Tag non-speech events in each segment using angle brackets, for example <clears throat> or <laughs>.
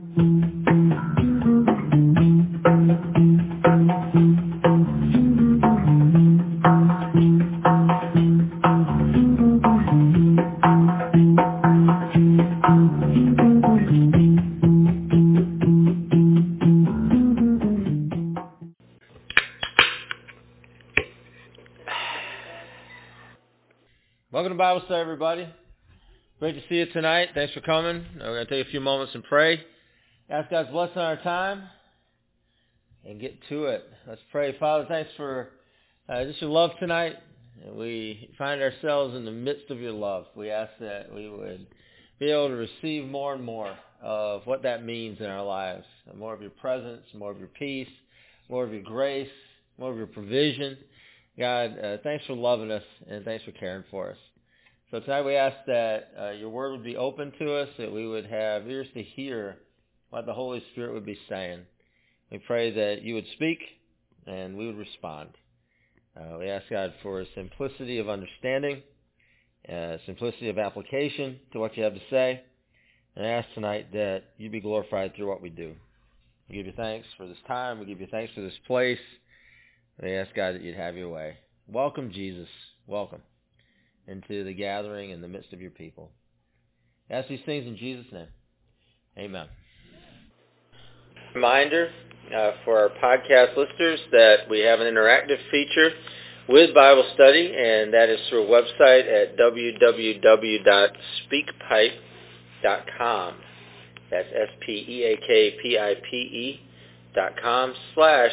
Welcome to Bible study, everybody. Great to see you tonight. Thanks for coming. We're going to take a few moments and pray. Ask God's blessing on our time and get to it. Let's pray. Father, thanks for uh, just your love tonight. We find ourselves in the midst of your love. We ask that we would be able to receive more and more of what that means in our lives. More of your presence, more of your peace, more of your grace, more of your provision. God, uh, thanks for loving us and thanks for caring for us. So tonight we ask that uh, your word would be open to us, that we would have ears to hear what the Holy Spirit would be saying. We pray that you would speak and we would respond. Uh, we ask God for simplicity of understanding, uh, simplicity of application to what you have to say. And I ask tonight that you be glorified through what we do. We give you thanks for this time. We give you thanks for this place. We ask God that you'd have your way. Welcome, Jesus. Welcome into the gathering in the midst of your people. ask these things in Jesus' name. Amen. Reminder uh, for our podcast listeners that we have an interactive feature with Bible study, and that is through a website at www.speakpipe.com. That's S-P-E-A-K-P-I-P-E dot com slash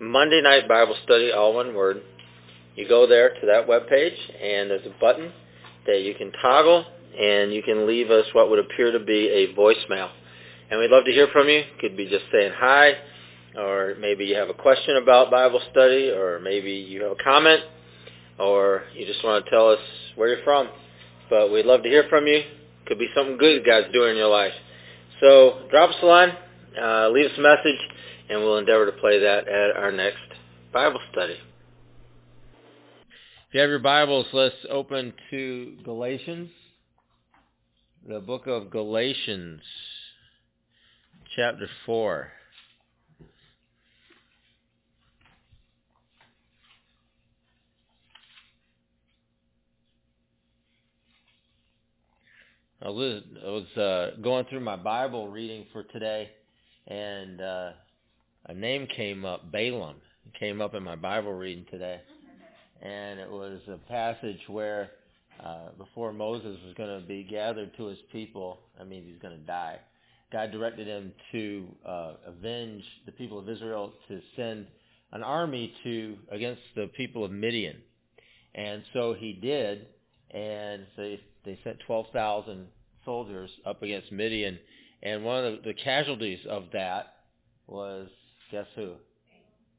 Monday Night Bible Study, all one word. You go there to that web page, and there's a button that you can toggle, and you can leave us what would appear to be a voicemail. And we'd love to hear from you. Could be just saying hi, or maybe you have a question about Bible study, or maybe you have a comment, or you just want to tell us where you're from. But we'd love to hear from you. Could be something good God's doing in your life. So drop us a line, uh, leave us a message, and we'll endeavor to play that at our next Bible study. If you have your Bibles, let's open to Galatians, the book of Galatians, chapter 4. I was, I was uh, going through my Bible reading for today, and uh, a name came up, Balaam. It came up in my Bible reading today. And it was a passage where uh, before Moses was going to be gathered to his people, I mean, he's going to die. God directed him to uh, avenge the people of Israel to send an army to against the people of Midian. And so he did, and they, they sent 12,000 soldiers up against Midian. And one of the, casualties of that was, guess who?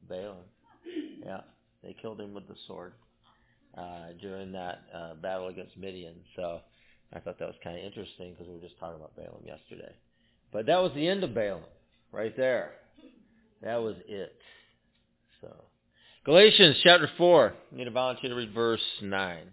Balaam. Yeah, they killed him with the sword uh, during that uh, battle against Midian. So I thought that was kind of interesting because we were just talking about Balaam yesterday. But that was the end of Balaam, right there. That was it. So Galatians chapter four. I need a volunteer to read verse nine.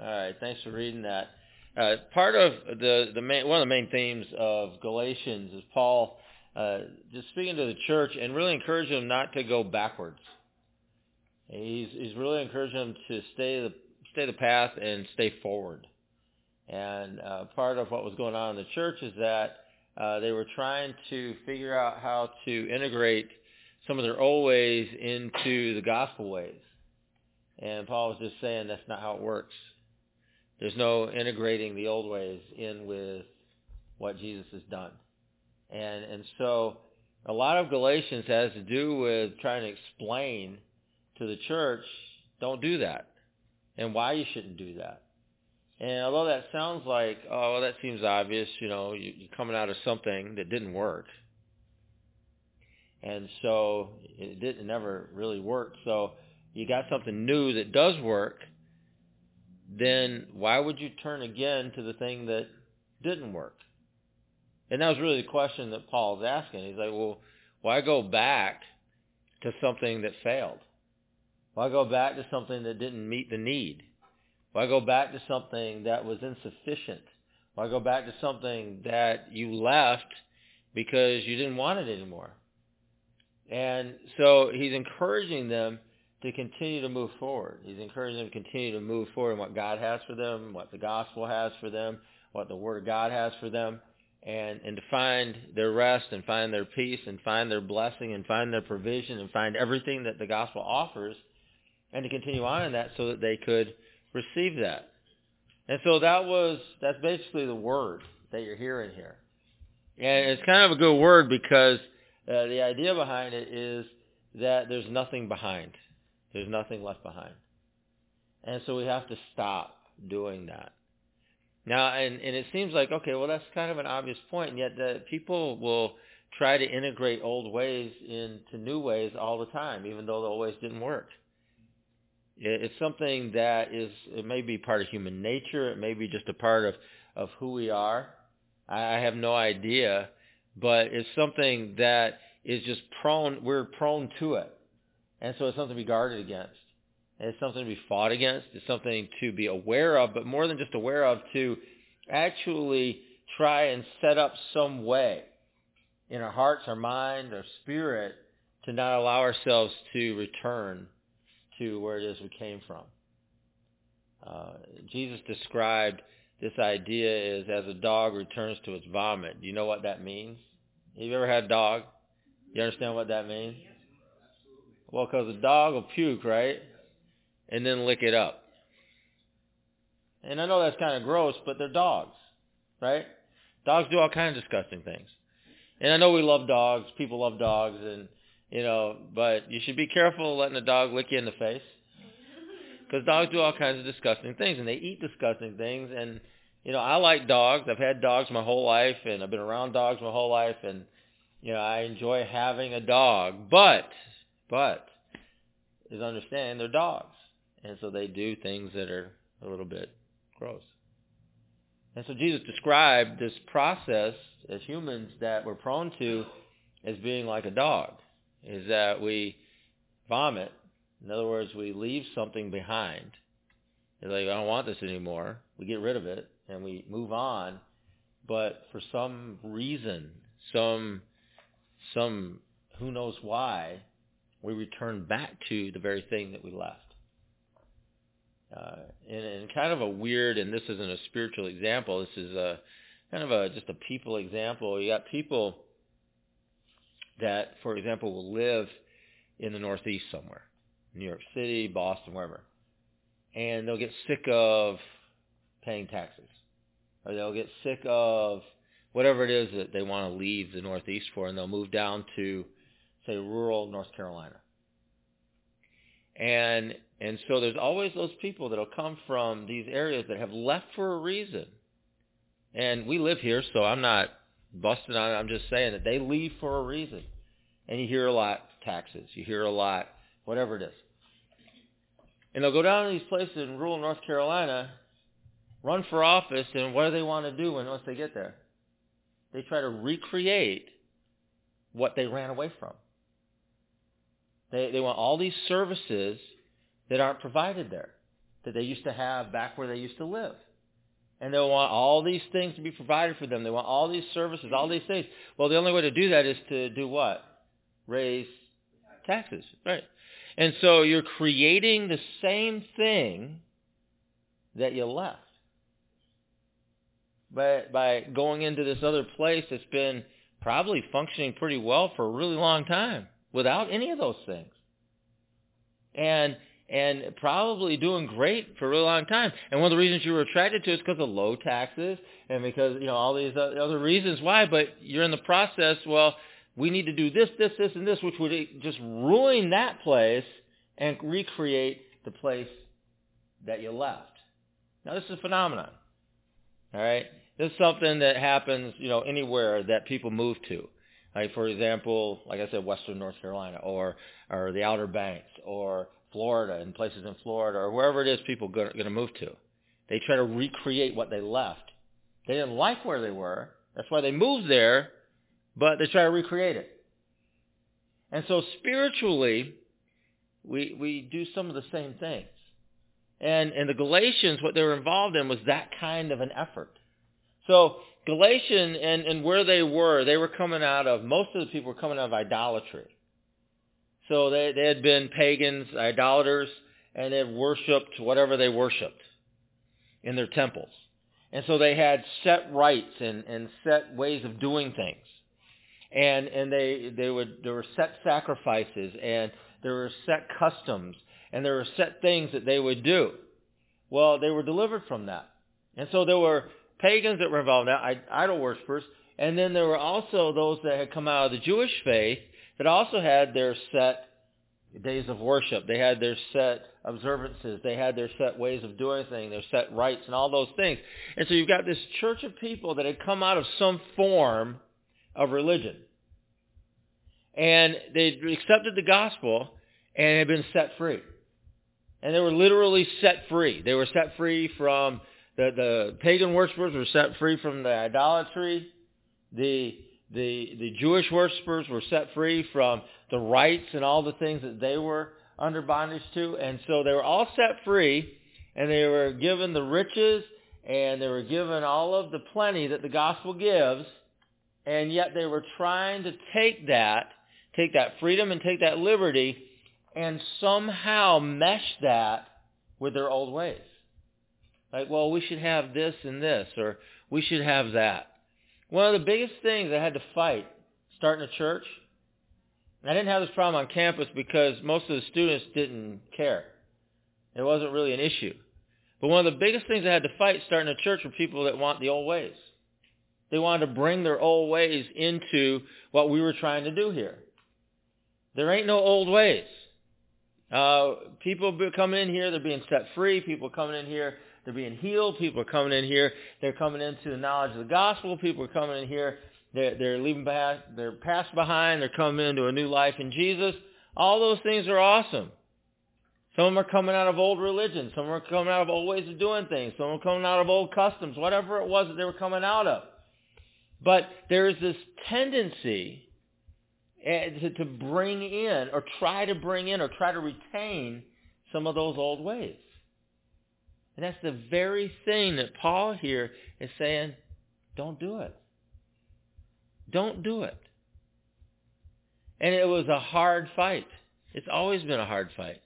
All right, thanks for reading that. Uh, part of the the main, one of the main themes of Galatians is Paul uh, just speaking to the church and really encouraging them not to go backwards. He's he's really encouraging them to stay the stay the path and stay forward. And uh, part of what was going on in the church is that uh, they were trying to figure out how to integrate some of their old ways into the gospel ways. And Paul was just saying that's not how it works. There's no integrating the old ways in with what Jesus has done. And and so a lot of Galatians has to do with trying to explain to the church, don't do that. And why you shouldn't do that. And although that sounds like, oh, well, that seems obvious, you know, you, you're coming out of something that didn't work. And so it didn't it never really worked. So you got something new that does work then why would you turn again to the thing that didn't work? And that was really the question that Paul's asking. He's like, well, why go back to something that failed? Why go back to something that didn't meet the need? Why go back to something that was insufficient? Why go back to something that you left because you didn't want it anymore? And so he's encouraging them to continue to move forward. He's encouraging them to continue to move forward in what God has for them, what the gospel has for them, what the word of God has for them, and, and to find their rest and find their peace and find their blessing and find their provision and find everything that the gospel offers and to continue on in that so that they could receive that. And so that was, that's basically the word that you're hearing here. And it's kind of a good word because uh, the idea behind it is that there's nothing behind. There's nothing left behind. And so we have to stop doing that. Now, and, and it seems like, okay, well, that's kind of an obvious point, and yet the people will try to integrate old ways into new ways all the time, even though the old ways didn't work. It's something that is, it may be part of human nature. It may be just a part of, of who we are. I have no idea, but it's something that is just prone, we're prone to it. And so it's something to be guarded against. It's something to be fought against. It's something to be aware of, but more than just aware of, to actually try and set up some way in our hearts, our mind, our spirit to not allow ourselves to return to where it is we came from. Uh, Jesus described this idea is as a dog returns to its vomit. Do you know what that means? Have you ever had a dog? You understand what that means? Well, because a dog will puke, right? And then lick it up. And I know that's kind of gross, but they're dogs, right? Dogs do all kinds of disgusting things. And I know we love dogs. People love dogs, and you know, but you should be careful letting a dog lick you in the face. Because dogs do all kinds of disgusting things, and they eat disgusting things. And, you know, I like dogs. I've had dogs my whole life, and I've been around dogs my whole life, and, you know, I enjoy having a dog. But, but, is understand they're dogs. And so they do things that are a little bit gross. And so Jesus described this process as humans that we're prone to as being like a dog is that we vomit. In other words, we leave something behind. It's like, I don't want this anymore. We get rid of it and we move on. But for some reason, some, some, who knows why, we return back to the very thing that we left. Uh, and, and kind of a weird, and this isn't a spiritual example. This is a kind of a just a people example. You got people that, for example, will live in the Northeast somewhere, New York City, Boston, wherever, and they'll get sick of paying taxes, or they'll get sick of whatever it is that they want to leave the Northeast for, and they'll move down to, say, rural North Carolina. And and so there's always those people that'll come from these areas that have left for a reason. And we live here, so I'm not busting on it. I'm just saying that they leave for a reason. And you hear a lot taxes. You hear a lot whatever it is. And they'll go down to these places in rural North Carolina, run for office, and what do they want to do when once they get there? They try to recreate what they ran away from. They they want all these services that aren't provided there, that they used to have back where they used to live and they'll want all these things to be provided for them. They want all these services, all these things. Well, the only way to do that is to do what? Raise taxes, right? And so you're creating the same thing that you left. But by going into this other place that's been probably functioning pretty well for a really long time without any of those things. And and probably doing great for a really long time. And one of the reasons you were attracted to it is because of low taxes and because, you know, all these other reasons why, but you're in the process, well, we need to do this, this, this, and this, which would just ruin that place and recreate the place that you left. Now, this is a phenomenon. All right? This is something that happens, you know, anywhere that people move to. Like, for example, like I said, Western North Carolina or, or the Outer Banks or Florida and places in Florida or wherever it is people are going to move to. They try to recreate what they left. They didn't like where they were, That's why they moved there, but they try to recreate it. And so spiritually, we, we do some of the same things. And, in the Galatians, what they were involved in was that kind of an effort. So Galatian and, and where they were, they were coming out of, most of the people were coming out of idolatry. So they, they had been pagans, idolaters, and they had worshipped whatever they worshipped in their temples. And so they had set rites and, and set ways of doing things. And, and they, they would, there were set sacrifices and there were set customs and there were set things that they would do. Well, they were delivered from that. And so there were pagans that were involved in that, idol worshippers, and then there were also those that had come out of the Jewish faith that also had their set days of worship. They had their set observances. They had their set ways of doing things, their set rites and all those things. And so you've got this church of people that had come out of some form of religion. And they accepted the gospel and had been set free. And they were literally set free. They were set free from the, the pagan worshippers were set free from the idolatry. The, the, the Jewish worshippers were set free from the rites and all the things that they were under bondage to. And so they were all set free and they were given the riches and they were given all of the plenty that the gospel gives. And yet they were trying to take that, take that freedom and take that liberty and somehow mesh that with their old ways. Like, well, we should have this and this, or we should have that. One of the biggest things I had to fight starting a church, I didn't have this problem on campus because most of the students didn't care. It wasn't really an issue. But one of the biggest things I had to fight starting a church were people that want the old ways. They wanted to bring their old ways into what we were trying to do here. There ain't no old ways. Uh, people coming in here, they're being set free. People coming in here, they're being healed. People are coming in here, they're coming into the knowledge of the gospel. People are coming in here, they're, they're leaving past, they're past behind. They're coming into a new life in Jesus. All those things are awesome. Some of them are coming out of old religions. Some are coming out of old ways of doing things. Some are coming out of old customs, whatever it was that they were coming out of. But there is this tendency eh, to, to bring in or try to bring in or try to retain some of those old ways. And that's the very thing that Paul here is saying, don't do it. Don't do it. And it was a hard fight. It's always been a hard fight.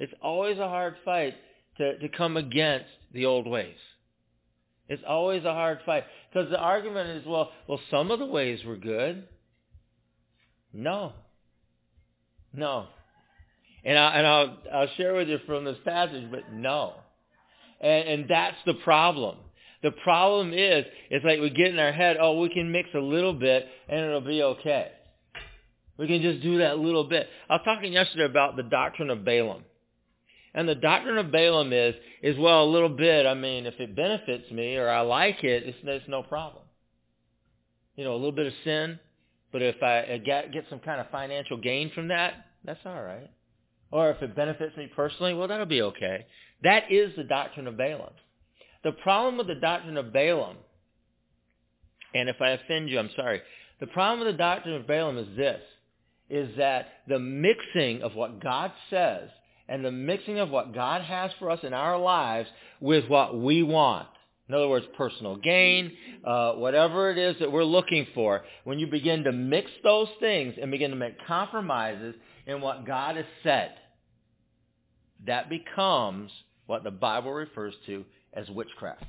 It's always a hard fight to, to come against the old ways. It's always a hard fight. Because the argument is, well, well, some of the ways were good. No. No. And, I, and I'll, I'll share with you from this passage, but no. And, and that's the problem. The problem is, it's like we get in our head, oh, we can mix a little bit and it'll be okay. We can just do that little bit. I was talking yesterday about the doctrine of Balaam. And the doctrine of Balaam is, is well, a little bit, I mean, if it benefits me or I like it, it's, it's no problem. You know, a little bit of sin, but if I get, get some kind of financial gain from that, that's all right. Or if it benefits me personally, well, that'll be okay. That is the doctrine of Balaam. The problem with the doctrine of Balaam, and if I offend you, I'm sorry. The problem with the doctrine of Balaam is this, is that the mixing of what God says and the mixing of what God has for us in our lives with what we want in other words, personal gain, uh, whatever it is that we're looking for. When you begin to mix those things and begin to make compromises in what God has said, that becomes what the Bible refers to as witchcraft.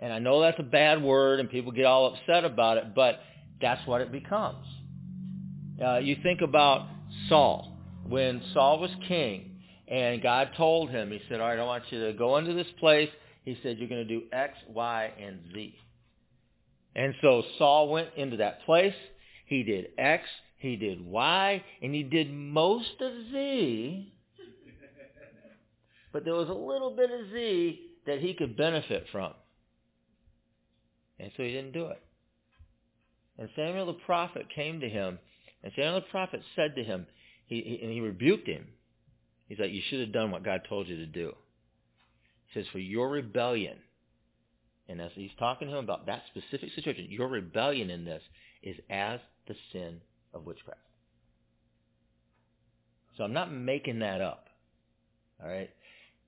And I know that's a bad word and people get all upset about it, but that's what it becomes. Uh, you think about Saul. When Saul was king and God told him, he said, all right, I want you to go into this place he said, you're going to do X, Y, and Z. And so Saul went into that place. He did X, he did Y, and he did most of Z. But there was a little bit of Z that he could benefit from. And so he didn't do it. And Samuel the prophet came to him, and Samuel the prophet said to him, he, he, and he rebuked him. He's like, you should have done what God told you to do He says, for your rebellion, And as he's talking to him about that specific situation, your rebellion in this is as the sin of witchcraft. So I'm not making that up. All right?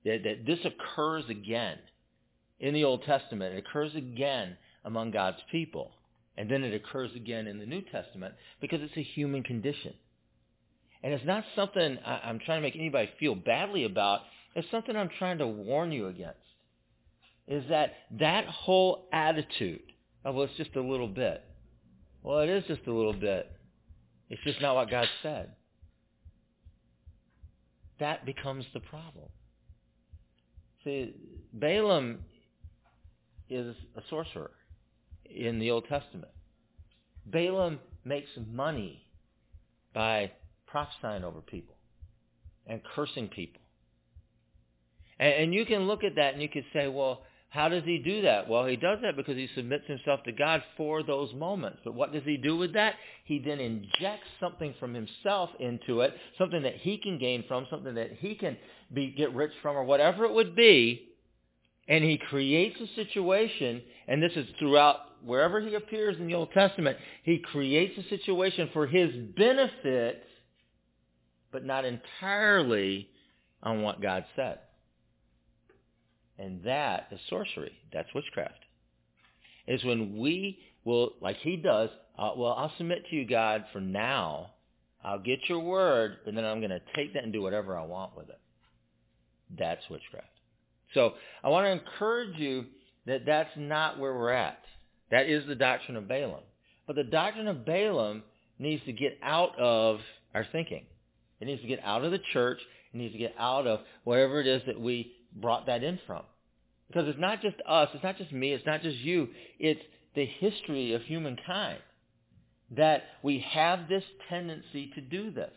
That, that this occurs again in the Old Testament. It occurs again among God's people. And then it occurs again in the New Testament because it's a human condition. And it's not something I'm trying to make anybody feel badly about. It's something I'm trying to warn you against. Is that that whole attitude of, well, it's just a little bit. Well, it is just a little bit. It's just not what God said. That becomes the problem. See, Balaam is a sorcerer in the Old Testament. Balaam makes money by prophesying over people and cursing people. And, and you can look at that and you can say, well, how does he do that? Well, he does that because he submits himself to God for those moments. But what does he do with that? He then injects something from himself into it, something that he can gain from, something that he can be, get rich from, or whatever it would be. And he creates a situation, and this is throughout wherever he appears in the Old Testament, he creates a situation for his benefit, but not entirely on what God said. And that is sorcery. That's witchcraft. Is when we will, like he does, uh, well, I'll submit to you, God, for now. I'll get your word, and then I'm going to take that and do whatever I want with it. That's witchcraft. So I want to encourage you that that's not where we're at. That is the doctrine of Balaam. But the doctrine of Balaam needs to get out of our thinking. It needs to get out of the church. It needs to get out of wherever it is that we brought that in from. Because it's not just us, it's not just me, it's not just you, it's the history of humankind that we have this tendency to do this.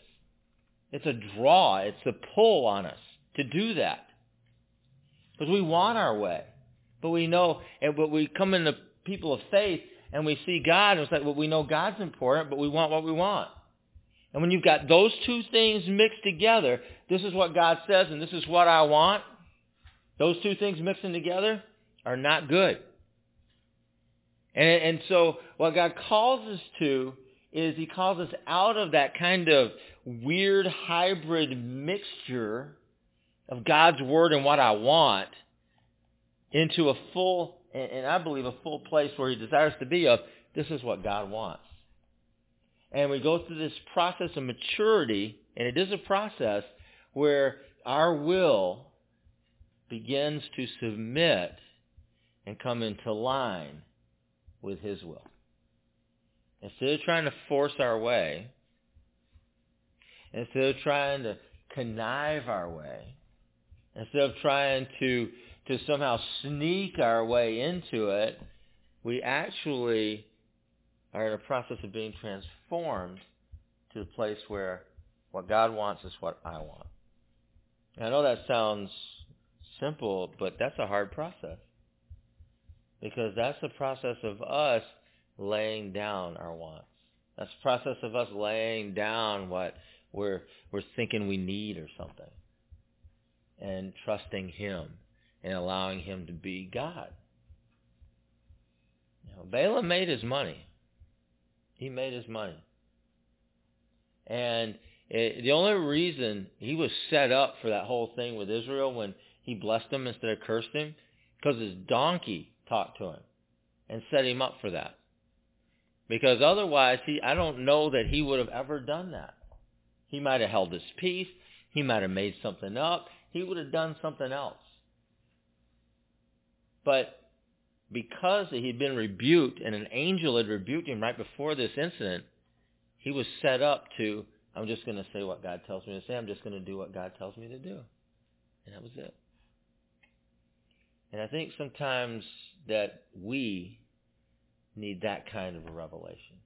It's a draw, it's a pull on us to do that. Because we want our way. But we know, and but we come into people of faith and we see God and it's like, well, we know God's important, but we want what we want. And when you've got those two things mixed together, this is what God says and this is what I want, those two things mixing together are not good. And, and so what God calls us to is he calls us out of that kind of weird hybrid mixture of God's word and what I want into a full, and I believe a full place where he desires to be of, this is what God wants. And we go through this process of maturity, and it is a process where our will begins to submit and come into line with his will. Instead of trying to force our way, instead of trying to connive our way, instead of trying to, to somehow sneak our way into it, we actually are in a process of being transformed to the place where what God wants is what I want. And I know that sounds simple, but that's a hard process. Because that's the process of us laying down our wants. That's the process of us laying down what we're, we're thinking we need or something. And trusting him and allowing him to be God. Know, Balaam made his money. He made his money. And it, the only reason he was set up for that whole thing with Israel when he blessed him instead of cursed him? Because his donkey talked to him and set him up for that. Because otherwise, he, I don't know that he would have ever done that. He might have held his peace. He might have made something up. He would have done something else. But because he'd been rebuked and an angel had rebuked him right before this incident, he was set up to, I'm just going to say what God tells me to say. I'm just going to do what God tells me to do. And that was it. And I think sometimes that we need that kind of a revelation.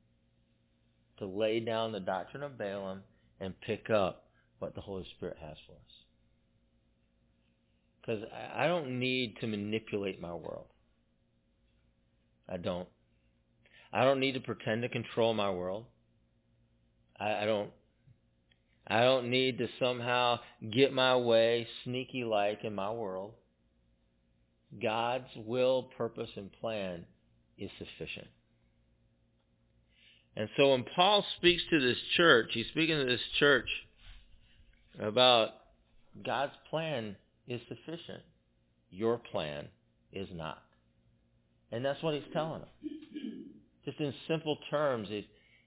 To lay down the doctrine of Balaam and pick up what the Holy Spirit has for us. Because I don't need to manipulate my world. I don't. I don't need to pretend to control my world. I, I don't. I don't need to somehow get my way sneaky like in my world. God's will, purpose, and plan is sufficient. And so when Paul speaks to this church, he's speaking to this church about God's plan is sufficient. Your plan is not. And that's what he's telling them. Just in simple terms,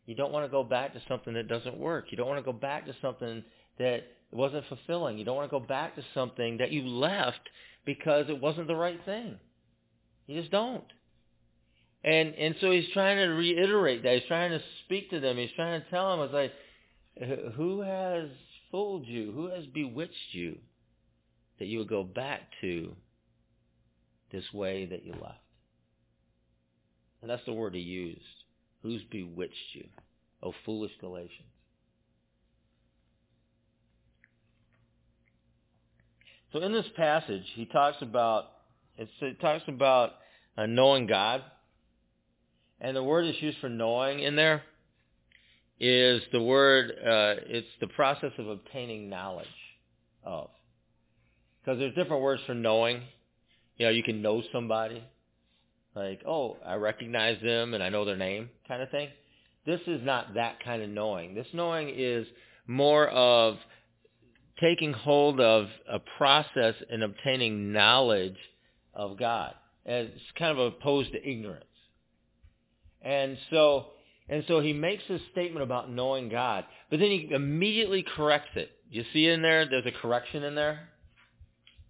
you don't want to go back to something that doesn't work. You don't want to go back to something that wasn't fulfilling. You don't want to go back to something that you left because it wasn't the right thing. You just don't. And and so he's trying to reiterate that. He's trying to speak to them. He's trying to tell them, it's like, who has fooled you? Who has bewitched you that you would go back to this way that you left? And that's the word he used. Who's bewitched you? O foolish Galatians. So in this passage, he talks about it talks about uh, knowing God, and the word that's used for knowing in there is the word. Uh, it's the process of obtaining knowledge of. Because there's different words for knowing. You know, you can know somebody, like oh, I recognize them and I know their name, kind of thing. This is not that kind of knowing. This knowing is more of taking hold of a process and obtaining knowledge of God. And it's kind of opposed to ignorance. And so, and so he makes this statement about knowing God, but then he immediately corrects it. You see in there, there's a correction in there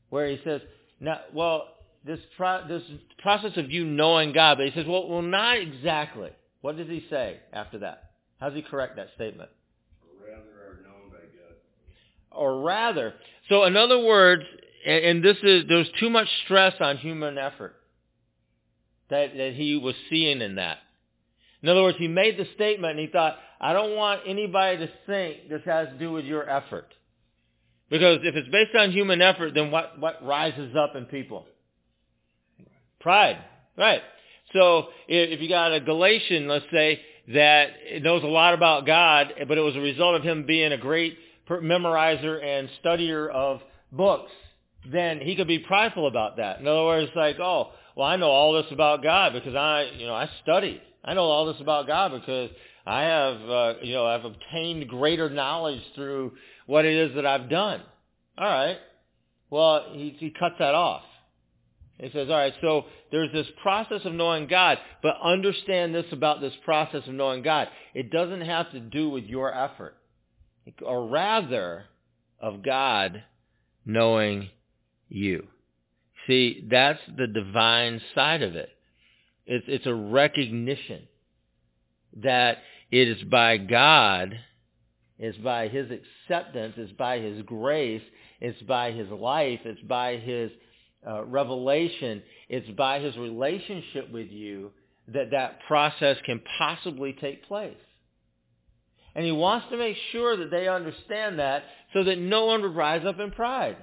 where he says, "Now, well, this pro- this process of you knowing God," but he says, "Well, well, not exactly." What does he say after that? How does he correct that statement? Or rather. So in other words, and, this is, there's too much stress on human effort that, that he was seeing in that. In other words, he made the statement and he thought, I don't want anybody to think this has to do with your effort. Because if it's based on human effort, then what, what rises up in people? Pride. Right. So if you got a Galatian, let's say, that knows a lot about God, but it was a result of him being a great memorizer and studier of books, then he could be prideful about that. In other words, like, oh, well, I know all this about God because I, you know, I studied. I know all this about God because I have, uh, you know, I've obtained greater knowledge through what it is that I've done. All right. Well, he, he cuts that off. He says, all right, so there's this process of knowing God, but understand this about this process of knowing God. It doesn't have to do with your effort or rather of God knowing you. See, that's the divine side of it. It's, it's a recognition that it is by God, it's by his acceptance, it's by his grace, it's by his life, it's by his uh, revelation, it's by his relationship with you that that process can possibly take place. And he wants to make sure that they understand that so that no one would rise up in pride.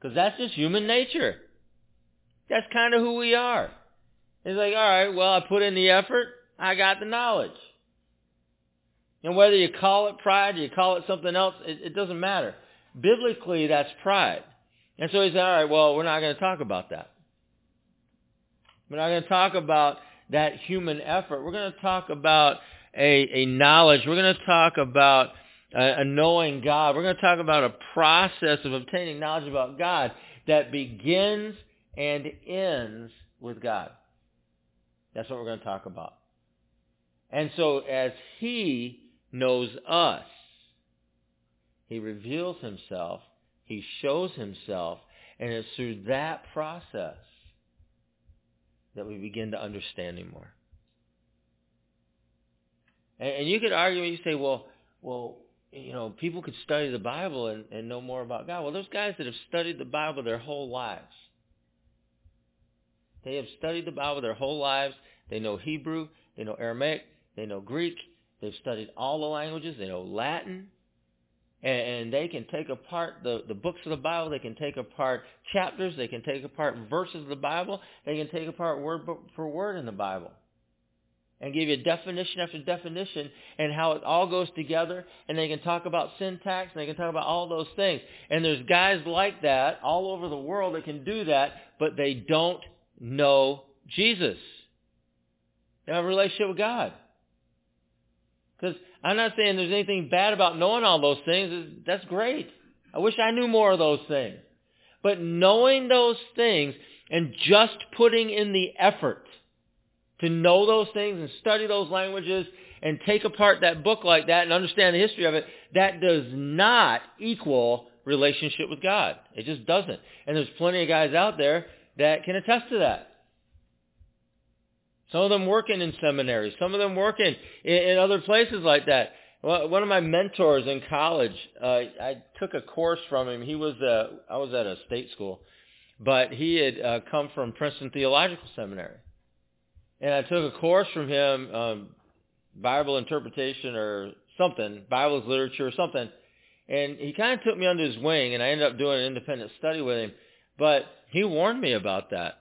Because that's just human nature. That's kind of who we are. It's like, all right, well, I put in the effort. I got the knowledge. And whether you call it pride or you call it something else, it, it doesn't matter. Biblically, that's pride. And so he said, all right, well, we're not going to talk about that. We're not going to talk about that human effort. We're going to talk about a, a knowledge. We're going to talk about a, a knowing God. We're going to talk about a process of obtaining knowledge about God that begins and ends with God. That's what we're going to talk about. And so as he knows us, he reveals himself, he shows himself, and it's through that process that we begin to understand him more. And, and you could argue, and you say, well, well, you know, people could study the Bible and, and know more about God. Well, those guys that have studied the Bible their whole lives, they have studied the Bible their whole lives. They know Hebrew, they know Aramaic, they know Greek. They've studied all the languages. They know Latin. And, and they can take apart the, the books of the Bible. They can take apart chapters. They can take apart verses of the Bible. They can take apart word for word in the Bible. And give you definition after definition and how it all goes together. And they can talk about syntax and they can talk about all those things. And there's guys like that all over the world that can do that, but they don't know Jesus. They have a relationship with God. Because I'm not saying there's anything bad about knowing all those things. That's great. I wish I knew more of those things. But knowing those things and just putting in the effort to know those things and study those languages and take apart that book like that and understand the history of it, that does not equal relationship with God. It just doesn't. And there's plenty of guys out there that can attest to that. Some of them working in seminaries. Some of them working in, in other places like that. Well, one of my mentors in college, uh, I took a course from him. He was, uh, I was at a state school, but he had uh, come from Princeton Theological Seminary and I took a course from him, um, Bible interpretation or something, Bible's literature or something, and he kind of took me under his wing, and I ended up doing an independent study with him. But he warned me about that.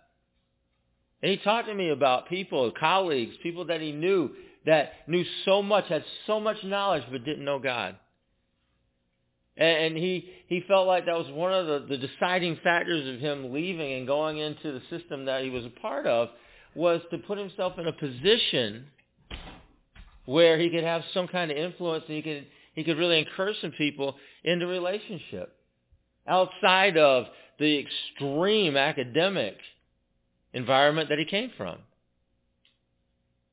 And he talked to me about people, colleagues, people that he knew that knew so much, had so much knowledge, but didn't know God. And, he, he felt like that was one of the, the deciding factors of him leaving and going into the system that he was a part of was to put himself in a position where he could have some kind of influence and he could he could really encourage some people into relationship outside of the extreme academic environment that he came from.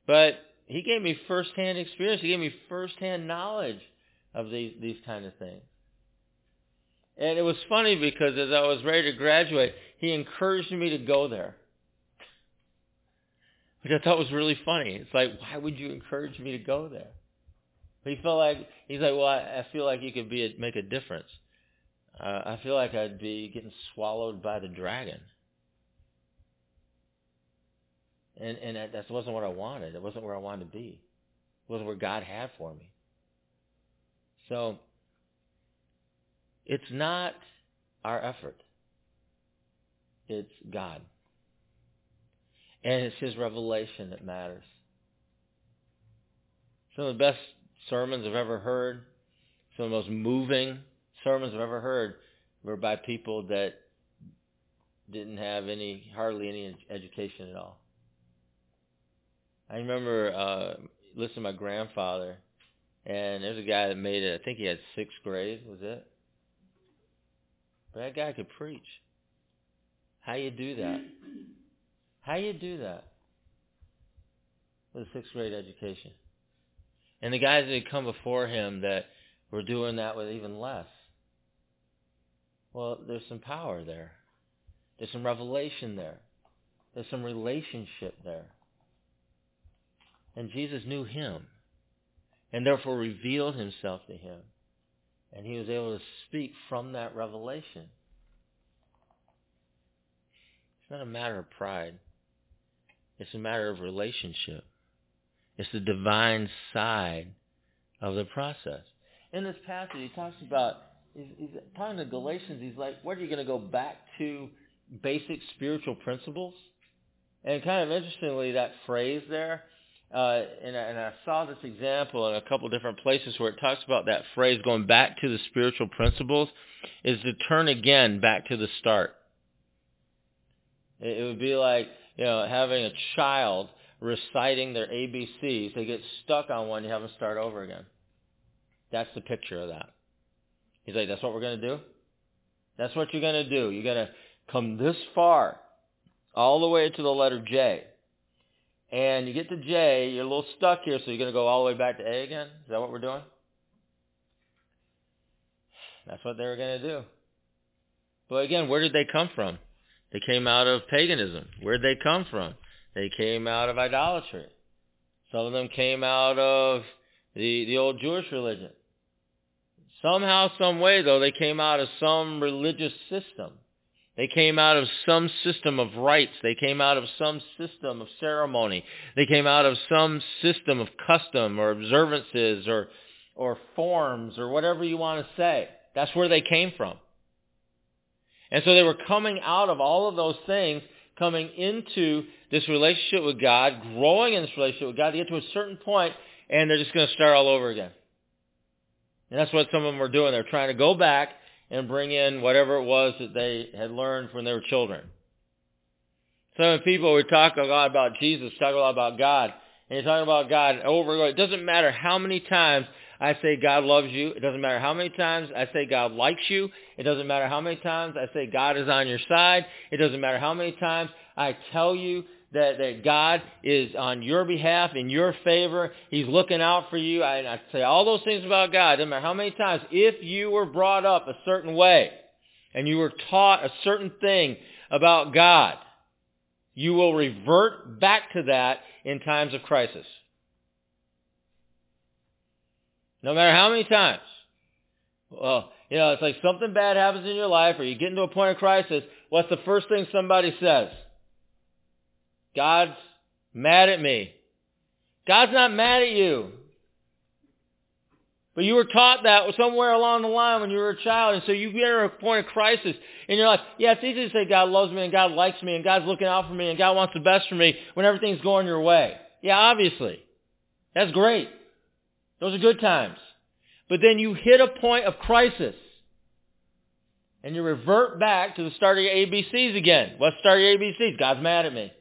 But he gave me firsthand experience. He gave me firsthand knowledge of these these kind of things. And it was funny because as I was ready to graduate, he encouraged me to go there which I thought was really funny. It's like, why would you encourage me to go there? But he felt like he's like, well, I, I feel like you could be a, make a difference. Uh, I feel like I'd be getting swallowed by the dragon, and and that, that wasn't what I wanted. It wasn't where I wanted to be. It wasn't where God had for me. So it's not our effort. It's God. And it's his revelation that matters. Some of the best sermons I've ever heard, some of the most moving sermons I've ever heard were by people that didn't have any, hardly any education at all. I remember uh, listening to my grandfather, and there's a guy that made it. I think he had sixth grade. Was it? But that guy could preach. How you do that? How you do that with a sixth grade education? And the guys that had come before him that were doing that with even less. Well, there's some power there. There's some revelation there. There's some relationship there. And Jesus knew him and therefore revealed himself to him. And he was able to speak from that revelation. It's not a matter of pride. It's a matter of relationship. It's the divine side of the process. In this passage, he talks about, he's, he's talking to Galatians, he's like, what are you going to go back to basic spiritual principles? And kind of interestingly, that phrase there, uh, and, and I saw this example in a couple different places where it talks about that phrase going back to the spiritual principles, is to turn again back to the start. It, it would be like you know, having a child reciting their ABCs, they get stuck on one, you have them start over again. That's the picture of that. He's like, that's what we're going to do? That's what you're going to do. You're going to come this far, all the way to the letter J. And you get to J, you're a little stuck here, so you're going to go all the way back to A again? Is that what we're doing? That's what they were going to do. But again, where did they come from? They came out of paganism. Where'd they come from? They came out of idolatry. Some of them came out of the, the old Jewish religion. Somehow, some way, though, they came out of some religious system. They came out of some system of rites. They came out of some system of ceremony. They came out of some system of custom or observances or, or forms or whatever you want to say. That's where they came from. And so they were coming out of all of those things coming into this relationship with God, growing in this relationship with God, they get to a certain point and they're just going to start all over again. And that's what some of them are doing. They're trying to go back and bring in whatever it was that they had learned when they were children. Some people would talk a lot about Jesus, talk a lot about God, and you're talking about God over and over. It doesn't matter how many times I say God loves you. It doesn't matter how many times I say God likes you. It doesn't matter how many times I say God is on your side. It doesn't matter how many times I tell you that, that God is on your behalf, in your favor. He's looking out for you. I, I say all those things about God. It doesn't matter how many times. If you were brought up a certain way and you were taught a certain thing about God, you will revert back to that in times of crisis. No matter how many times. Well, you know, it's like something bad happens in your life or you get into a point of crisis. What's the first thing somebody says? God's mad at me. God's not mad at you. But you were taught that somewhere along the line when you were a child, and so you get to a point of crisis in your life. Yeah, it's easy to say God loves me and God likes me and God's looking out for me and God wants the best for me when everything's going your way. Yeah, obviously. That's great. Those are good times. But then you hit a point of crisis. And you revert back to the start of your ABCs again. What's start your ABCs? God's mad at me.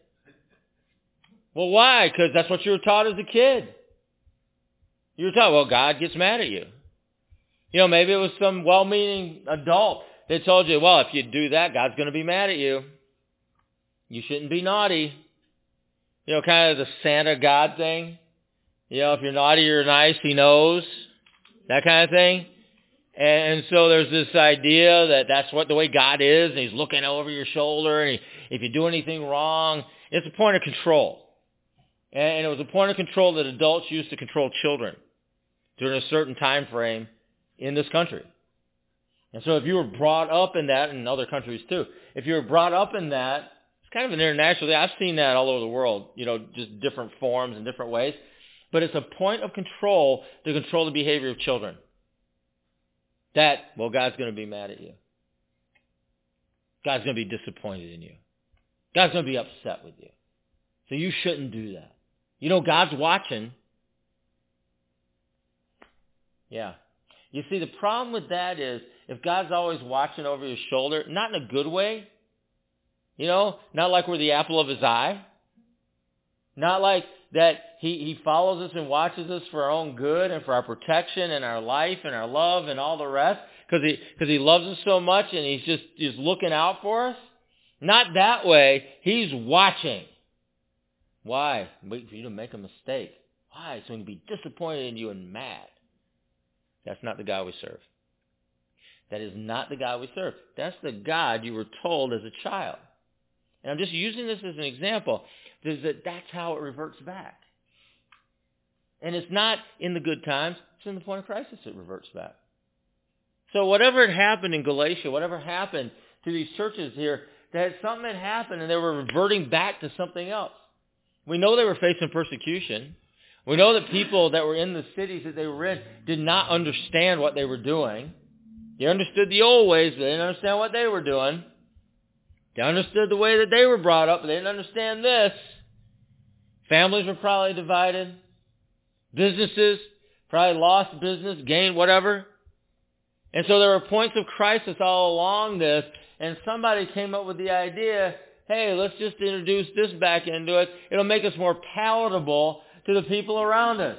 Well, why? Because that's what you were taught as a kid. You were taught, well, God gets mad at you. You know, maybe it was some well-meaning adult that told you, well, if you do that, God's going to be mad at you. You shouldn't be naughty. You know, kind of the Santa God thing. You know, if you're naughty or nice, he knows. That kind of thing. And so there's this idea that that's what the way God is, and he's looking over your shoulder, and he, if you do anything wrong, it's a point of control. And it was a point of control that adults used to control children during a certain time frame in this country. And so if you were brought up in that, in other countries too, if you were brought up in that, it's kind of an international thing. I've seen that all over the world, you know, just different forms and different ways. But it's a point of control to control the behavior of children. That, well, God's going to be mad at you. God's going to be disappointed in you. God's going to be upset with you. So you shouldn't do that. You know God's watching. Yeah. You see, the problem with that is if God's always watching over your shoulder, not in a good way, you know, not like we're the apple of his eye, not like that he, he follows us and watches us for our own good and for our protection and our life and our love and all the rest because he, cause he loves us so much and he's just, just looking out for us. Not that way. He's watching. Why? Wait for you to make a mistake. Why? So he can be disappointed in you and mad. That's not the God we serve. That is not the God we serve. That's the God you were told as a child. And I'm just using this as an example. Is that that's how it reverts back. And it's not in the good times. It's in the point of crisis it reverts back. So whatever had happened in Galatia, whatever happened to these churches here, that something had happened and they were reverting back to something else. We know they were facing persecution. We know that people that were in the cities that they were in did not understand what they were doing. They understood the old ways, but they didn't understand what they were doing. They understood the way that they were brought up, but they didn't understand this. Families were probably divided. Businesses probably lost business, gained whatever. And so there were points of crisis all along this, and somebody came up with the idea hey, let's just introduce this back into it. It'll make us more palatable to the people around us.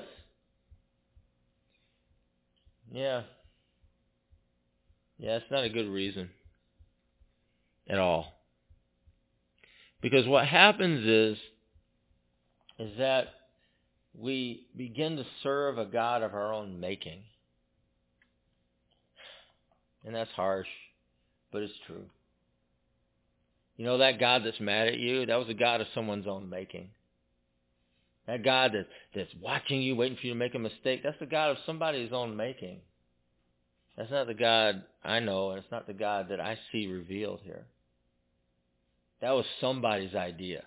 Yeah. Yeah, it's not a good reason at all. Because what happens is, is that we begin to serve a God of our own making. And that's harsh, but it's true. You know that God that's mad at you? That was a God of someone's own making. That God that, that's watching you, waiting for you to make a mistake, that's the God of somebody's own making. That's not the God I know, and it's not the God that I see revealed here. That was somebody's idea.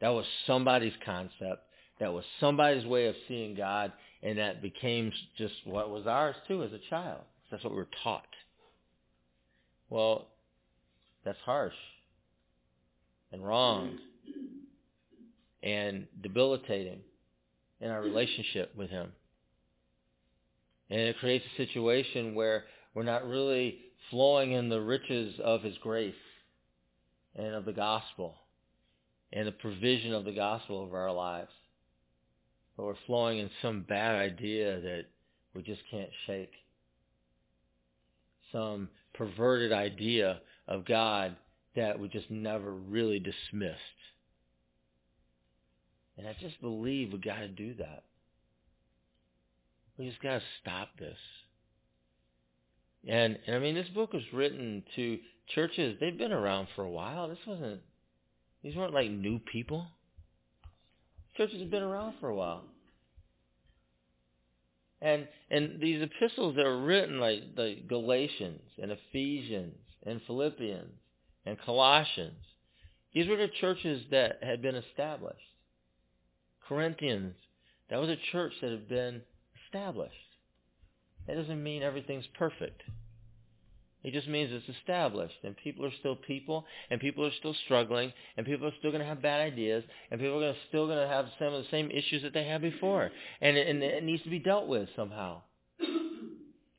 That was somebody's concept. That was somebody's way of seeing God, and that became just what was ours too as a child. That's what we were taught. Well, that's harsh. and wrong and debilitating in our relationship with him. And it creates a situation where we're not really flowing in the riches of his grace and of the gospel and the provision of the gospel over our lives. But we're flowing in some bad idea that we just can't shake. Some perverted idea of God that we just never really dismissed. And I just believe we got to do that. We just got to stop this. And, and I mean, this book was written to churches. They've been around for a while. This wasn't. These weren't like new people. Churches have been around for a while. And and these epistles that were written like the Galatians and Ephesians and Philippians and Colossians, these were the churches that had been established. Corinthians, that was a church that had been established. That doesn't mean everything's perfect. It just means it's established, and people are still people, and people are still struggling, and people are still going to have bad ideas, and people are gonna, still going to have some of the same issues that they had before, and it, and it needs to be dealt with somehow.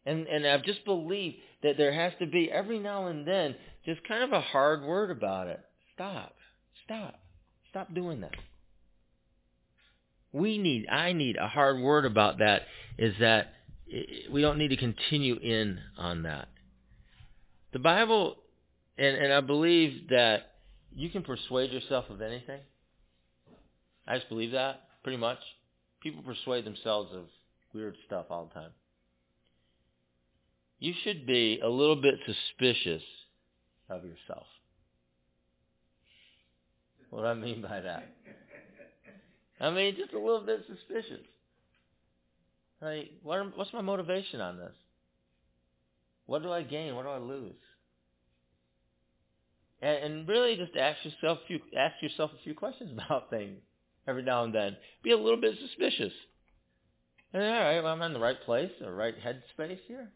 And and I just believe that there has to be every now and then just kind of a hard word about it. Stop, stop, stop doing that. We need, I need a hard word about that. Is that eh, we don't need to continue in on that. The Bible, and, and I believe that you can persuade yourself of anything. I just believe that, pretty much. People persuade themselves of weird stuff all the time. You should be a little bit suspicious of yourself. What I mean by that? I mean, just a little bit suspicious. Like, what, what's my motivation on this? What do I gain? What do I lose? And, and really just ask yourself, a few, ask yourself a few questions <laughs> about things every now and then. Be a little bit suspicious. And, all right, well, I'm in the right place, the right headspace here.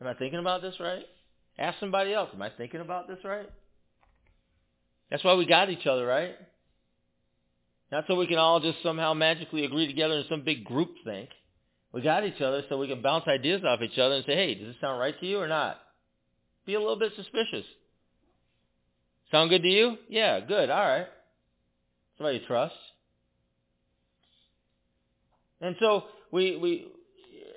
Am I thinking about this right? Ask somebody else, am I thinking about this right? That's why we got each other, right? Not so we can all just somehow magically agree together in some big group think. We got each other so we can bounce ideas off each other and say, hey, does this sound right to you or not? Be a little bit suspicious. Sound good to you? Yeah, good. All right. Somebody you trust. And so we we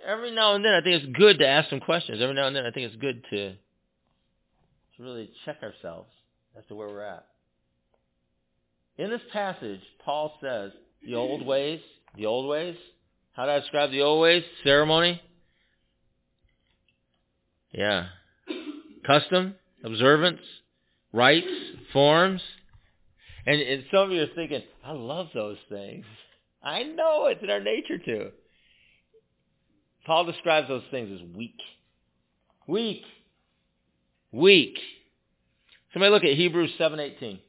every now and then I think it's good to ask some questions. Every now and then I think it's good to to really check ourselves as to where we're at. In this passage, Paul says the old ways, the old ways, how do I describe the old ways? Ceremony? Yeah. Custom? Observance? Rites? Forms? And, and some of you are thinking, I love those things. I know it's in our nature to. Paul describes those things as weak. Weak. Weak. Somebody look at Hebrews 7.18.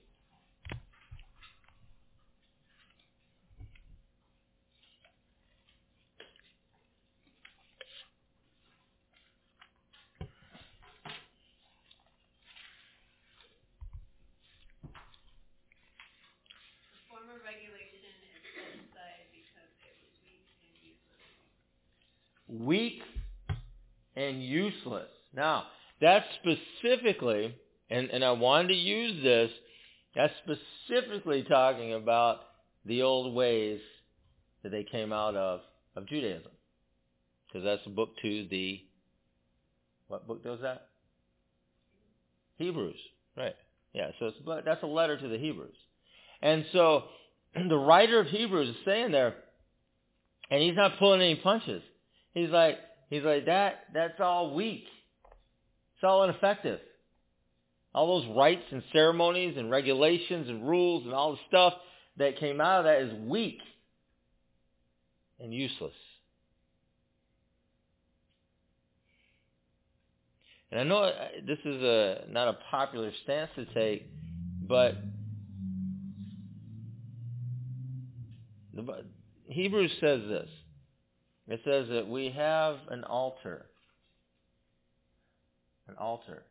weak and useless. Now, that's specifically, and, and I wanted to use this, that's specifically talking about the old ways that they came out of, of Judaism. Because that's book to the, what book was that? Hebrews, right. Yeah, so it's, that's a letter to the Hebrews. And so <clears throat> the writer of Hebrews is saying there, and he's not pulling any punches. He's like, he's like that. That's all weak. It's all ineffective. All those rites and ceremonies and regulations and rules and all the stuff that came out of that is weak and useless. And I know uh, this is a not a popular stance to take, but the, Hebrews says this. It says that we have an altar. An altar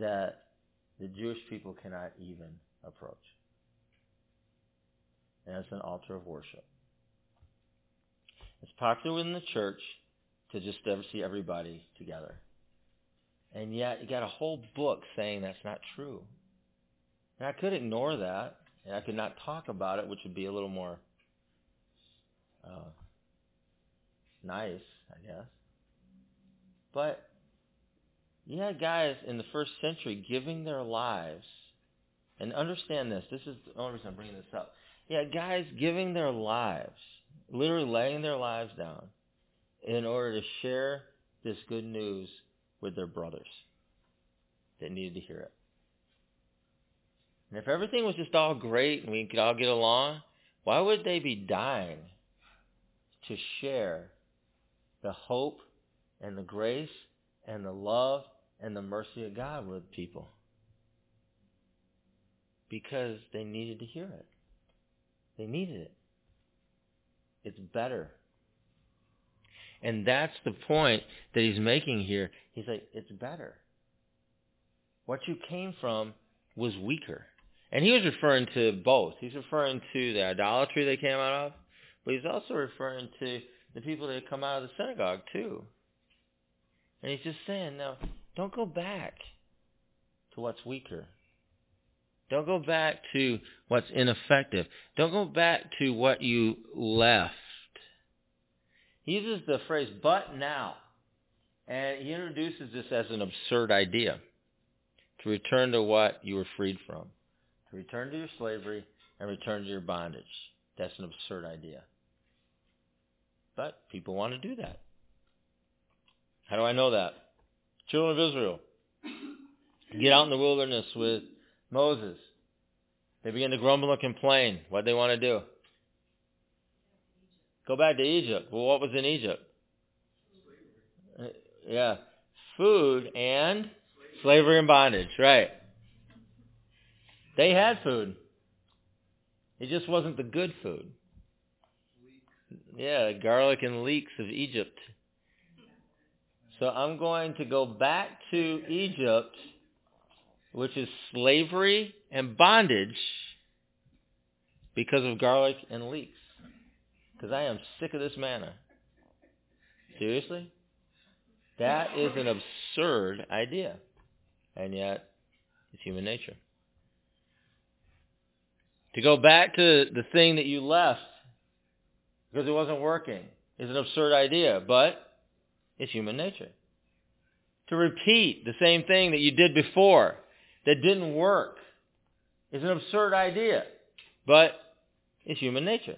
that the Jewish people cannot even approach. And it's an altar of worship. It's popular within the church to just ever see everybody together. And yet you got a whole book saying that's not true. And I could ignore that, and I could not talk about it, which would be a little more uh, nice, I guess. But you had guys in the first century giving their lives, and understand this. This is the only reason I'm bringing this up. Yeah, guys giving their lives, literally laying their lives down, in order to share this good news with their brothers that needed to hear it. And if everything was just all great and we could all get along, why would they be dying to share the hope and the grace and the love and the mercy of God with people? Because they needed to hear it. They needed it. It's better. And that's the point that he's making here. He's like, it's better. What you came from was weaker. And he was referring to both. He's referring to the idolatry they came out of, but he's also referring to the people that come out of the synagogue too. And he's just saying, no, don't go back to what's weaker. Don't go back to what's ineffective. Don't go back to what you left. He uses the phrase, but now. And he introduces this as an absurd idea. To return to what you were freed from. To return to your slavery and return to your bondage. That's an absurd idea. But people want to do that. How do I know that? Children of Israel get out in the wilderness with Moses. They begin to grumble and complain. What do they want to do? Go back to Egypt. Well, what was in Egypt? Uh, yeah. Food and slavery and bondage. Right. They had food. It just wasn't the good food. Yeah, garlic and leeks of Egypt. So I'm going to go back to Egypt, which is slavery and bondage because of garlic and leeks. Because I am sick of this manna. Seriously? That is an absurd idea. And yet, it's human nature. To go back to the thing that you left because it wasn't working is an absurd idea, but it's human nature. To repeat the same thing that you did before that didn't work is an absurd idea, but it's human nature.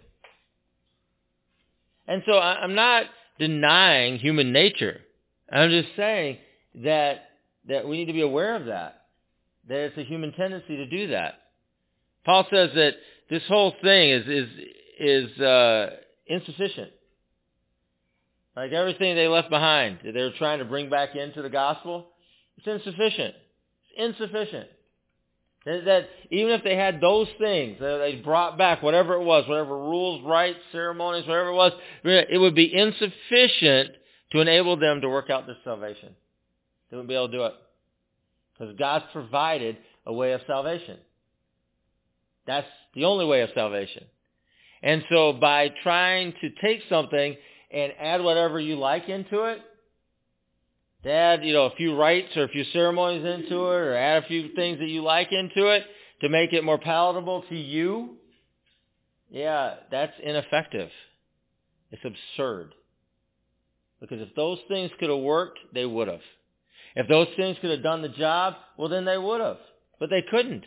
And so I'm not denying human nature. I'm just saying that that we need to be aware of that. That it's a human tendency to do that. Paul says that this whole thing is is is uh, insufficient. Like everything they left behind, that they were trying to bring back into the gospel, it's insufficient. It's insufficient. That, that even if they had those things, that they brought back whatever it was, whatever rules, rites, ceremonies, whatever it was, it would be insufficient to enable them to work out their salvation. They wouldn't be able to do it. Because God's provided a way of salvation. That's the only way of salvation. And so by trying to take something and add whatever you like into it, add, you know, a few rites or a few ceremonies into it or add a few things that you like into it to make it more palatable to you, yeah, that's ineffective. It's absurd. Because if those things could have worked, they would have. If those things could have done the job, well then they would have. But they couldn't.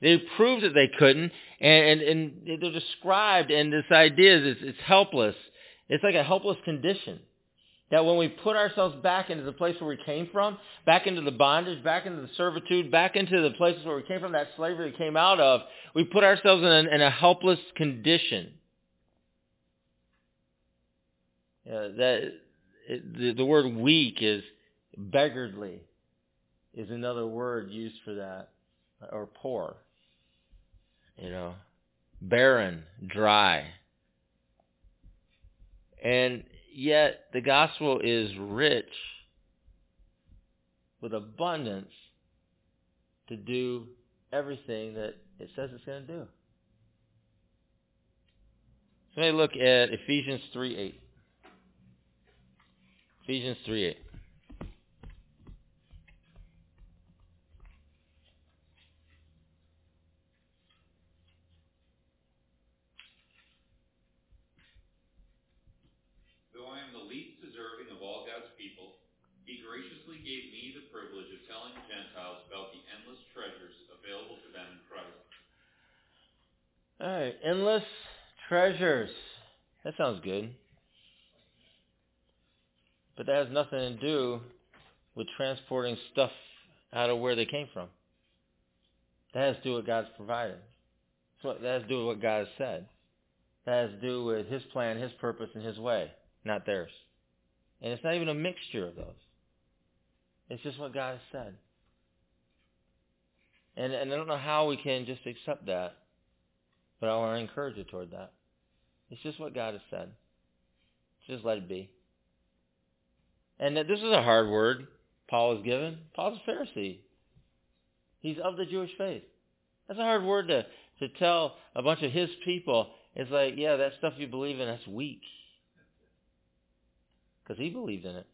They proved that they couldn't, and, and, and they're described, and this idea is it's, it's helpless. It's like a helpless condition. That when we put ourselves back into the place where we came from, back into the bondage, back into the servitude, back into the places where we came from, that slavery we came out of, we put ourselves in a, in a helpless condition. Uh, that it, the, the word weak is beggarly, is another word used for that, or poor. You know, barren, dry. And yet the gospel is rich with abundance to do everything that it says it's going to do. So let me look at Ephesians 3 8. Ephesians 3 8. Though I am the least deserving of all God's people, He graciously gave me the privilege of telling the Gentiles about the endless treasures available to them in Christ. All right, endless treasures. That sounds good. But that has nothing to do with transporting stuff out of where they came from. That has to do with God's provided. That has to do with what God has said. That has to do with His plan, His purpose, and His way, not theirs. And it's not even a mixture of those. It's just what God has said. And, and I don't know how we can just accept that, but I want to encourage you toward that. It's just what God has said. Just let it be. And this is a hard word Paul is given. Paul's a Pharisee. He's of the Jewish faith. That's a hard word to, to tell a bunch of his people. It's like, yeah, that stuff you believe in, that's weak. Because he believed in it.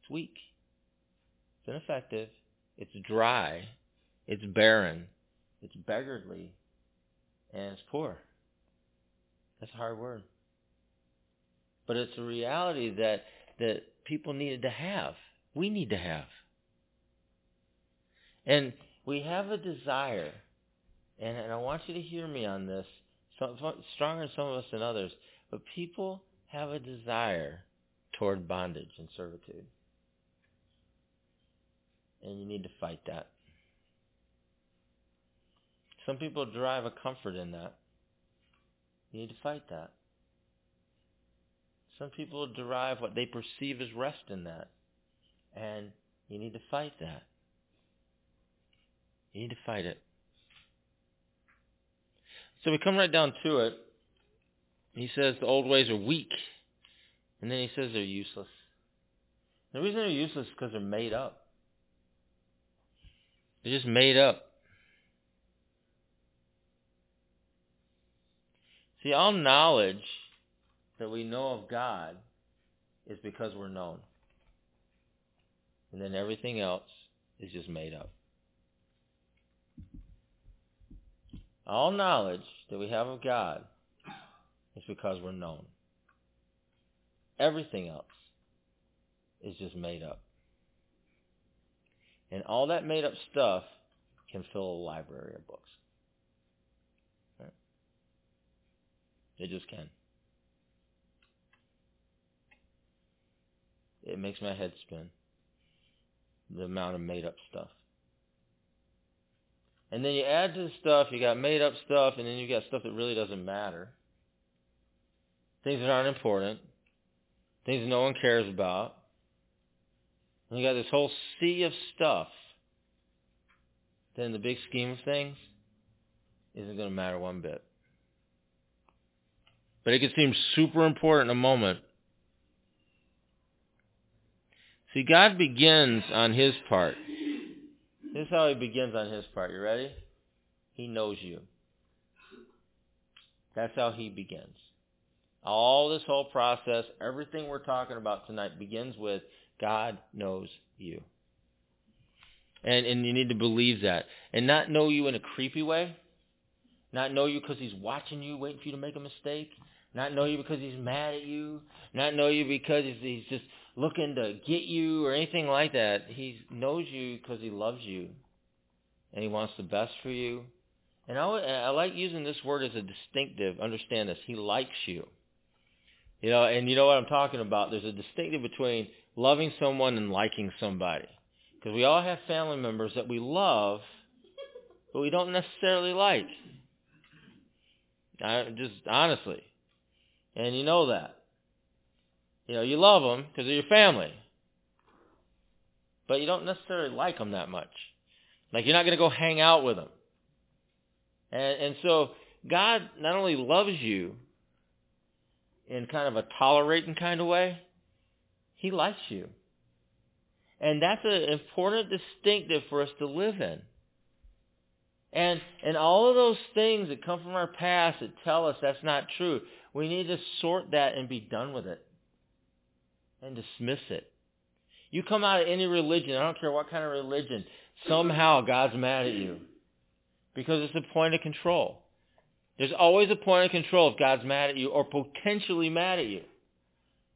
It's weak. It's ineffective. It's dry. It's barren. It's beggarly. And it's poor. That's a hard word. But it's a reality that, that people needed to have. We need to have. And we have a desire, and, and I want you to hear me on this, some, stronger in some of us than others, but people have a desire toward bondage and servitude. And you need to fight that. Some people derive a comfort in that. You need to fight that. Some people derive what they perceive as rest in that. And you need to fight that. You need to fight it. So we come right down to it. He says the old ways are weak. And then he says they're useless. The reason they're useless is because they're made up. They're just made up. See, all knowledge that we know of God is because we're known. And then everything else is just made up. All knowledge that we have of God is because we're known. Everything else is just made up. And all that made up stuff can fill a library of books. It just can. It makes my head spin. The amount of made up stuff. And then you add to the stuff, you got made up stuff, and then you got stuff that really doesn't matter. Things that aren't important. Things no one cares about. And you got this whole sea of stuff Then the big scheme of things isn't going to matter one bit. But it can seem super important in a moment. See, God begins on his part. This is how he begins on his part. You ready? He knows you. That's how he begins. All this whole process, everything we're talking about tonight begins with God knows you. And, and you need to believe that. And not know you in a creepy way. Not know you because he's watching you, waiting for you to make a mistake. Not know you because he's mad at you. Not know you because he's, he's just looking to get you or anything like that. He knows you because he loves you. And he wants the best for you. And I, I like using this word as a distinctive. Understand this. He likes you. You know, and you know what I'm talking about. There's a distinctive between loving someone and liking somebody. Because we all have family members that we love, but we don't necessarily like. I, just honestly. And you know that. You know, you love them because they're your family. But you don't necessarily like them that much. Like you're not going to go hang out with them. And, and so God not only loves you in kind of a tolerating kind of way, he likes you. And that's an important distinctive for us to live in. And and all of those things that come from our past that tell us that's not true, we need to sort that and be done with it. And dismiss it. You come out of any religion, I don't care what kind of religion, somehow God's mad at you. Because it's a point of control. There's always a point of control if God's mad at you or potentially mad at you.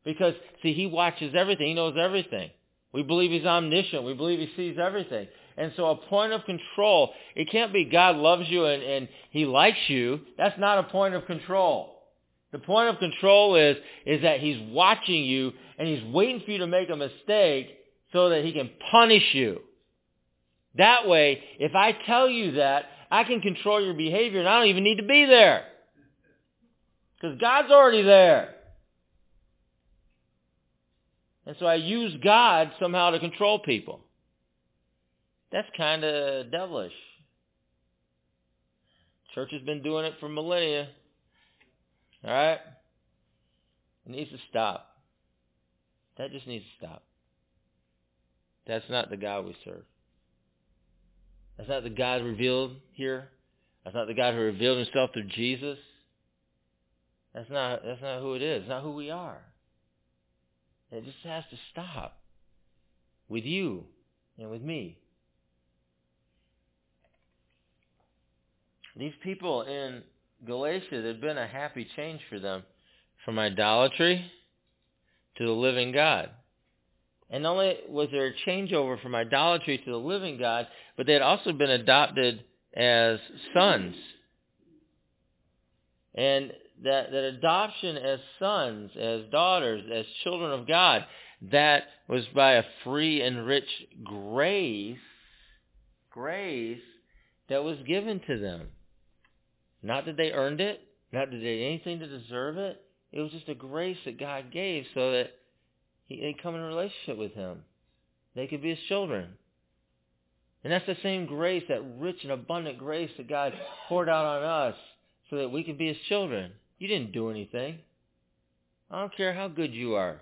Because, see, he watches everything. He knows everything. We believe he's omniscient. We believe he sees everything. And so a point of control, it can't be God loves you and, and he likes you. That's not a point of control. The point of control is, is that he's watching you and he's waiting for you to make a mistake so that he can punish you. That way, if I tell you that, I can control your behavior and I don't even need to be there. Because God's already there. And so I use God somehow to control people. That's kind of devilish. Church has been doing it for millennia. All right? It needs to stop. That just needs to stop. That's not the God we serve. That's not the God revealed here. That's not the God who revealed himself through Jesus. That's not that's not who it is. It's not who we are. It just has to stop. With you and with me. These people in Galatia, there'd been a happy change for them from idolatry to the living God. And not only was there a changeover from idolatry to the living God, but they had also been adopted as sons. And that, that adoption as sons, as daughters, as children of God, that was by a free and rich grace, grace that was given to them. Not that they earned it, not that they did anything to deserve it. It was just a grace that God gave so that he, they come in a relationship with him. They could be his children. And that's the same grace, that rich and abundant grace that God poured out on us so that we could be his children. You didn't do anything. I don't care how good you are.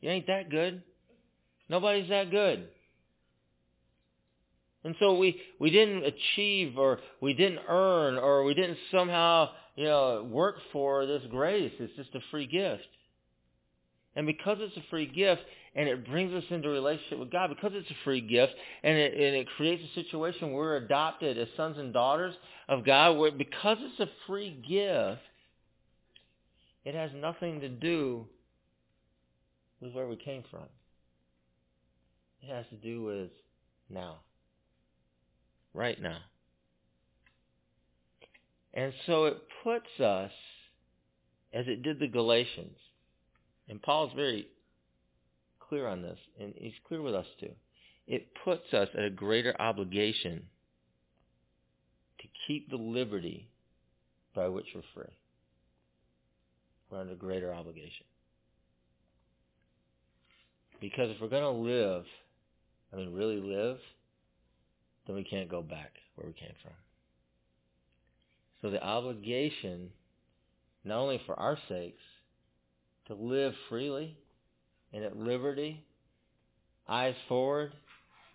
You ain't that good. Nobody's that good. And so we, we didn't achieve or we didn't earn or we didn't somehow, you know, work for this grace. It's just a free gift. And because it's a free gift and it brings us into relationship with God, because it's a free gift and it, and it creates a situation where we're adopted as sons and daughters of God, where, because it's a free gift, it has nothing to do with where we came from. It has to do with now right now. And so it puts us, as it did the Galatians, and Paul's very clear on this, and he's clear with us too. It puts us at a greater obligation to keep the liberty by which we're free. We're under greater obligation. Because if we're going to live, I mean really live, then we can't go back where we came from. So the obligation, not only for our sakes, to live freely and at liberty, eyes forward,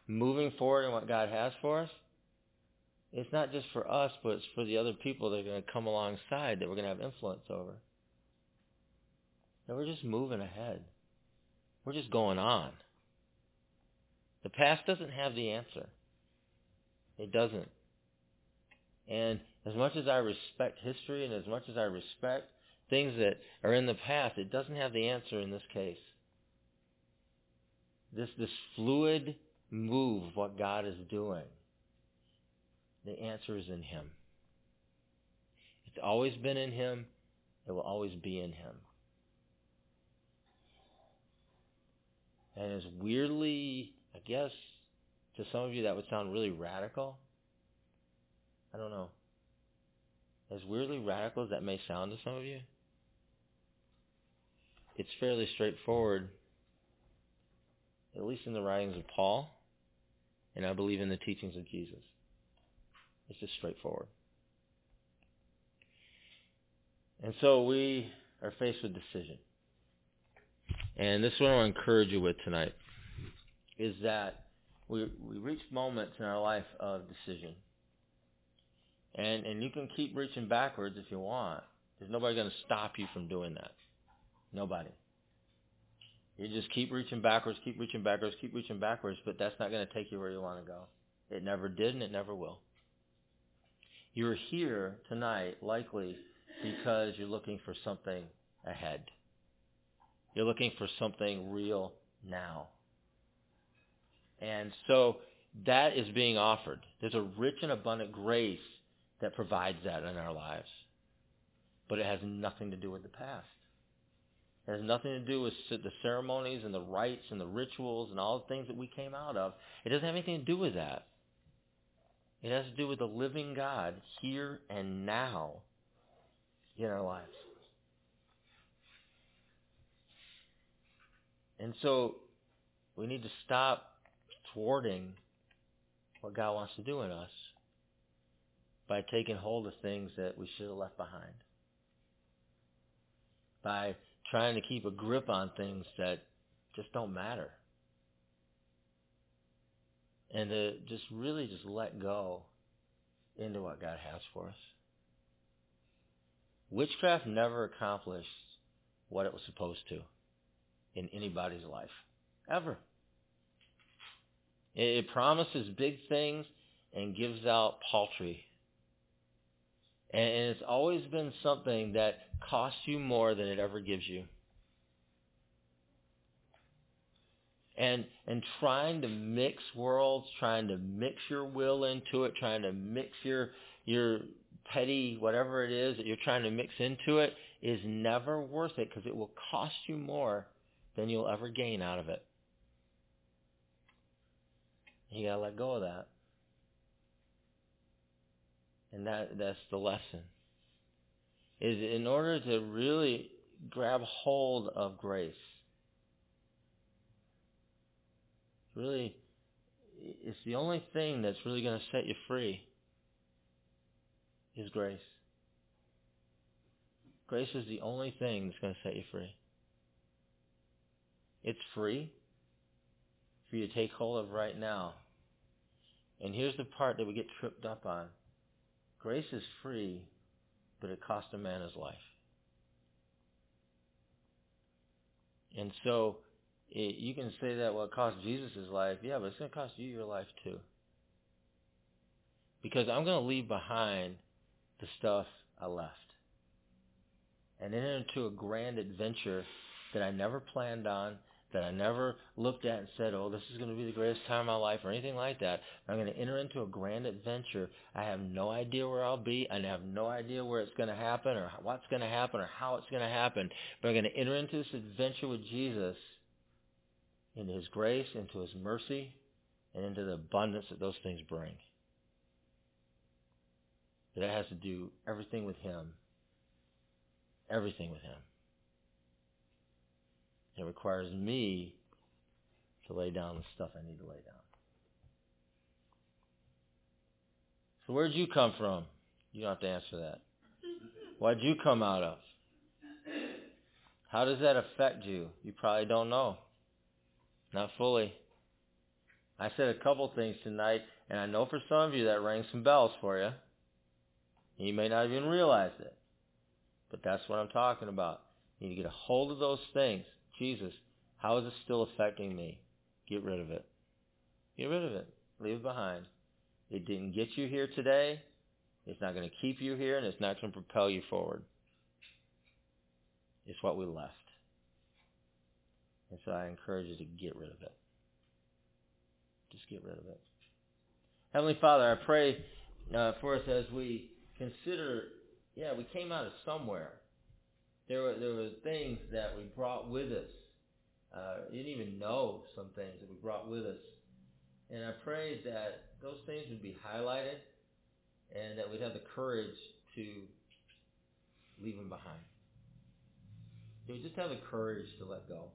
moving forward in what God has for us, it's not just for us, but it's for the other people that are going to come alongside that we're going to have influence over. And we're just moving ahead. We're just going on. The past doesn't have the answer. It doesn't. And as much as I respect history and as much as I respect things that are in the past, it doesn't have the answer in this case. This, this fluid move what God is doing, the answer is in Him. It's always been in Him. It will always be in Him. And as weirdly, I guess, to some of you that would sound really radical. I don't know. As weirdly radical as that may sound to some of you, it's fairly straightforward, at least in the writings of Paul, and I believe in the teachings of Jesus. It's just straightforward. And so we are faced with decision. And this is what I want to encourage you with tonight, is that we, we reach moments in our life of decision. And and you can keep reaching backwards if you want. There's nobody going to stop you from doing that. Nobody. You just keep reaching backwards, keep reaching backwards, keep reaching backwards, but that's not going to take you where you want to go. It never did and it never will. You're here tonight likely because you're looking for something ahead. You're looking for something real now. And so that is being offered. There's a rich and abundant grace that provides that in our lives. But it has nothing to do with the past. It has nothing to do with the ceremonies and the rites and the rituals and all the things that we came out of. It doesn't have anything to do with that. It has to do with the living God here and now in our lives. And so we need to stop thwarting what God wants to do in us by taking hold of things that we should have left behind. By trying to keep a grip on things that just don't matter. And to just really just let go into what God has for us. Witchcraft never accomplished what it was supposed to in anybody's life. Ever. It promises big things and gives out paltry. And it's always been something that costs you more than it ever gives you. And and trying to mix worlds, trying to mix your will into it, trying to mix your your petty whatever it is that you're trying to mix into it is never worth it because it will cost you more than you'll ever gain out of it. You gotta let go of that. And that that's the lesson. Is in order to really grab hold of grace. Really it's the only thing that's really to set you free is grace. Grace is the only thing that's to set you free. It's free for you to take hold of right now. And here's the part that we get tripped up on. Grace is free, but it costs a man his life. And so it, you can say that, well, it cost Jesus his life. Yeah, but it's going to cost you your life too. Because I'm going to leave behind the stuff I left. And enter into a grand adventure that I never planned on, that I never looked at and said, oh, this is going to be the greatest time of my life or anything like that. I'm going to enter into a grand adventure. I have no idea where I'll be and I have no idea where it's going to happen or what's going to happen or how it's going to happen. But I'm going to enter into this adventure with Jesus into his grace, into his mercy, and into the abundance that those things bring. That has to do everything with him. Everything with him. It requires me to lay down the stuff I need to lay down. So where'd you come from? You don't have to answer that. What'd you come out of? How does that affect you? You probably don't know. Not fully. I said a couple things tonight, and I know for some of you that rang some bells for you. You may not even realize it. But that's what I'm talking about. You need to get a hold of those things. Jesus, how is it still affecting me? Get rid of it. Get rid of it. Leave it behind. It didn't get you here today. It's not going to keep you here, and it's not going to propel you forward. It's what we left. And so I encourage you to get rid of it. Just get rid of it. Heavenly Father, I pray uh, for us as we consider, yeah, we came out of somewhere. There were there were things that we brought with us. Uh, you didn't even know some things that we brought with us. And I pray that those things would be highlighted and that we'd have the courage to leave them behind. We just have the courage to let go.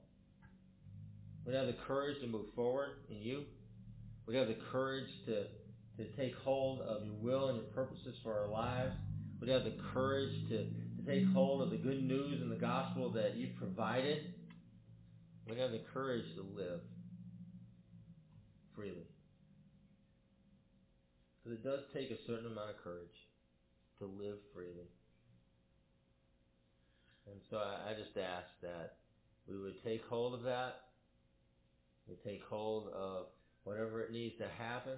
We'd have the courage to move forward in you. We'd have the courage to, to take hold of your will and your purposes for our lives. We'd have the courage to, take hold of the good news and the gospel that you've provided. We'd have the courage to live freely. Because it does take a certain amount of courage. to live freely. And so I, I just ask that we would take hold of that. We take hold of whatever it needs to happen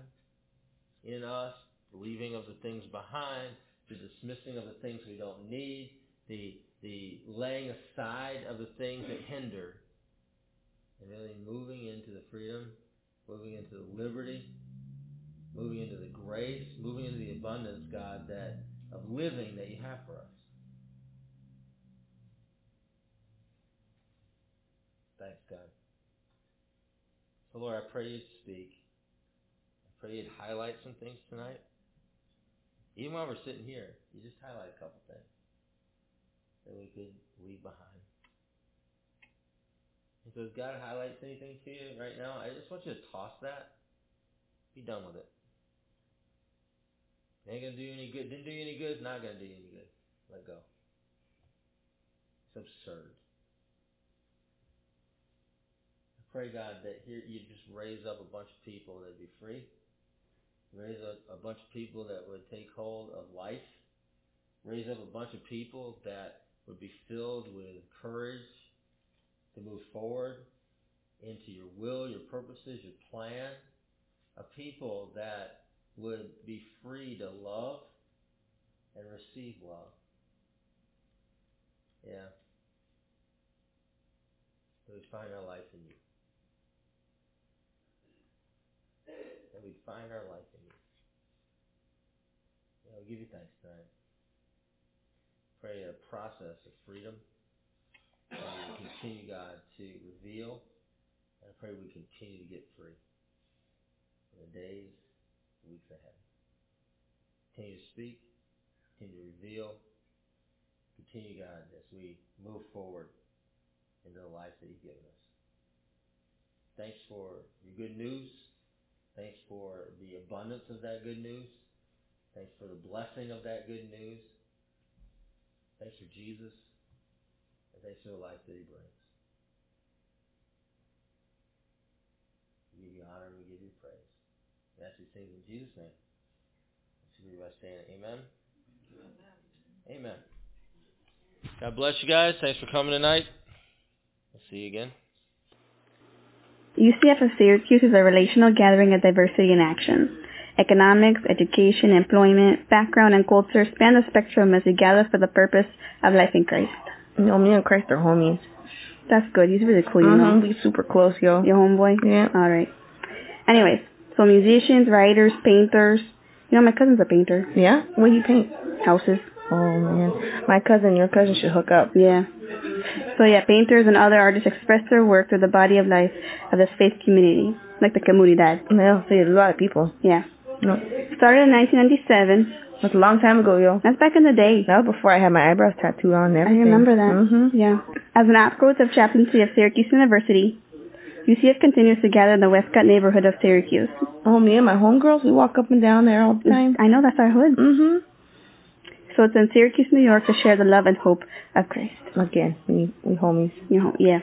in us, leaving of the things behind, the dismissing of the things we don't need, the the laying aside of the things that hinder, and really moving into the freedom, moving into the liberty, moving into the grace, moving into the abundance, God, that of living that you have for us. Thanks, God. So, Lord, I pray you'd speak. I pray you'd highlight some things tonight. Even while we're sitting here, you just highlight a couple things that we could leave behind. And so if God highlights anything to you right now, I just want you to toss that. Be done with it. It ain't gonna do you any good. Didn't do you any good. It's not gonna do you any good. Let go. It's absurd. I pray God that here you just raise up a bunch of people that'd be free raise a, a bunch of people that would take hold of life, raise up a bunch of people that would be filled with courage to move forward into your will, your purposes, your plan, a people that would be free to love and receive love. Yeah. We'd find our life in you. We'd find our life in you. Yeah, we give you thanks tonight. Pray a process of freedom. And we continue, God, to reveal. And I pray we continue to get free in the days, weeks ahead. Continue to speak. Continue to reveal. Continue, God, as we move forward into the life that you've given us. Thanks for your good news. Thanks for the abundance of that good news. Thanks for the blessing of that good news. Thanks for Jesus. And thanks for the life that he brings. We give you honor and we give you praise. We ask these things in Jesus' name. Should be by saying amen. Amen. God bless you guys. Thanks for coming tonight. We'll see you again. UCF of Syracuse is a relational gathering of diversity in action. Economics, education, employment, background, and culture span the spectrum as we gather for the purpose of life in Christ. You know, me and Christ are homies. That's good. He's really cool, you. Mm-hmm. We super close, yo. Your homeboy? Yeah. All right. Anyways, so musicians, writers, painters. You know, my cousin's a painter. Yeah? What do you paint? Houses. Oh, man. My cousin, your cousin should hook up. Yeah. So yeah, painters and other artists express their work through the body of life of this faith community, like the comunidad. Yeah, see, a lot of people. Yeah. No. Started in 1997. That's a long time ago, yo. That's back in the day. That was before I had my eyebrows tattooed on and I remember that. Mm-hmm. Yeah. As an outgrowth of chaplaincy of Syracuse University, UCF continues to gather in the Westcott neighborhood of Syracuse. Oh, me and my homegirls, we walk up and down there all the time. I know that's our hood. Mm-hmm. So it's in Syracuse, New York to share the love and hope of Christ. Again, we, we homies. You know, yeah.